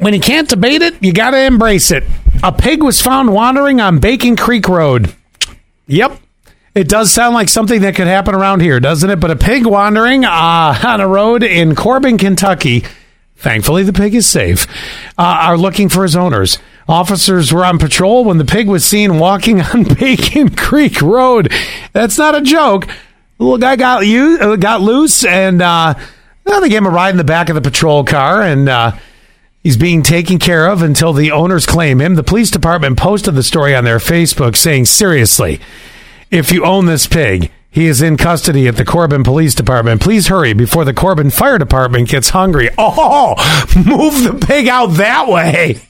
when you can't debate it, you got to embrace it. A pig was found wandering on Bacon Creek Road. Yep. It does sound like something that could happen around here, doesn't it? But a pig wandering uh, on a road in Corbin, Kentucky. Thankfully, the pig is safe. Uh, are looking for his owners. Officers were on patrol when the pig was seen walking on Bacon Creek Road. That's not a joke. The little guy got you uh, got loose, and uh, well, they gave him a ride in the back of the patrol car, and uh, he's being taken care of until the owners claim him. The police department posted the story on their Facebook, saying, "Seriously, if you own this pig." He is in custody at the Corbin Police Department. Please hurry before the Corbin Fire Department gets hungry. Oh, move the pig out that way.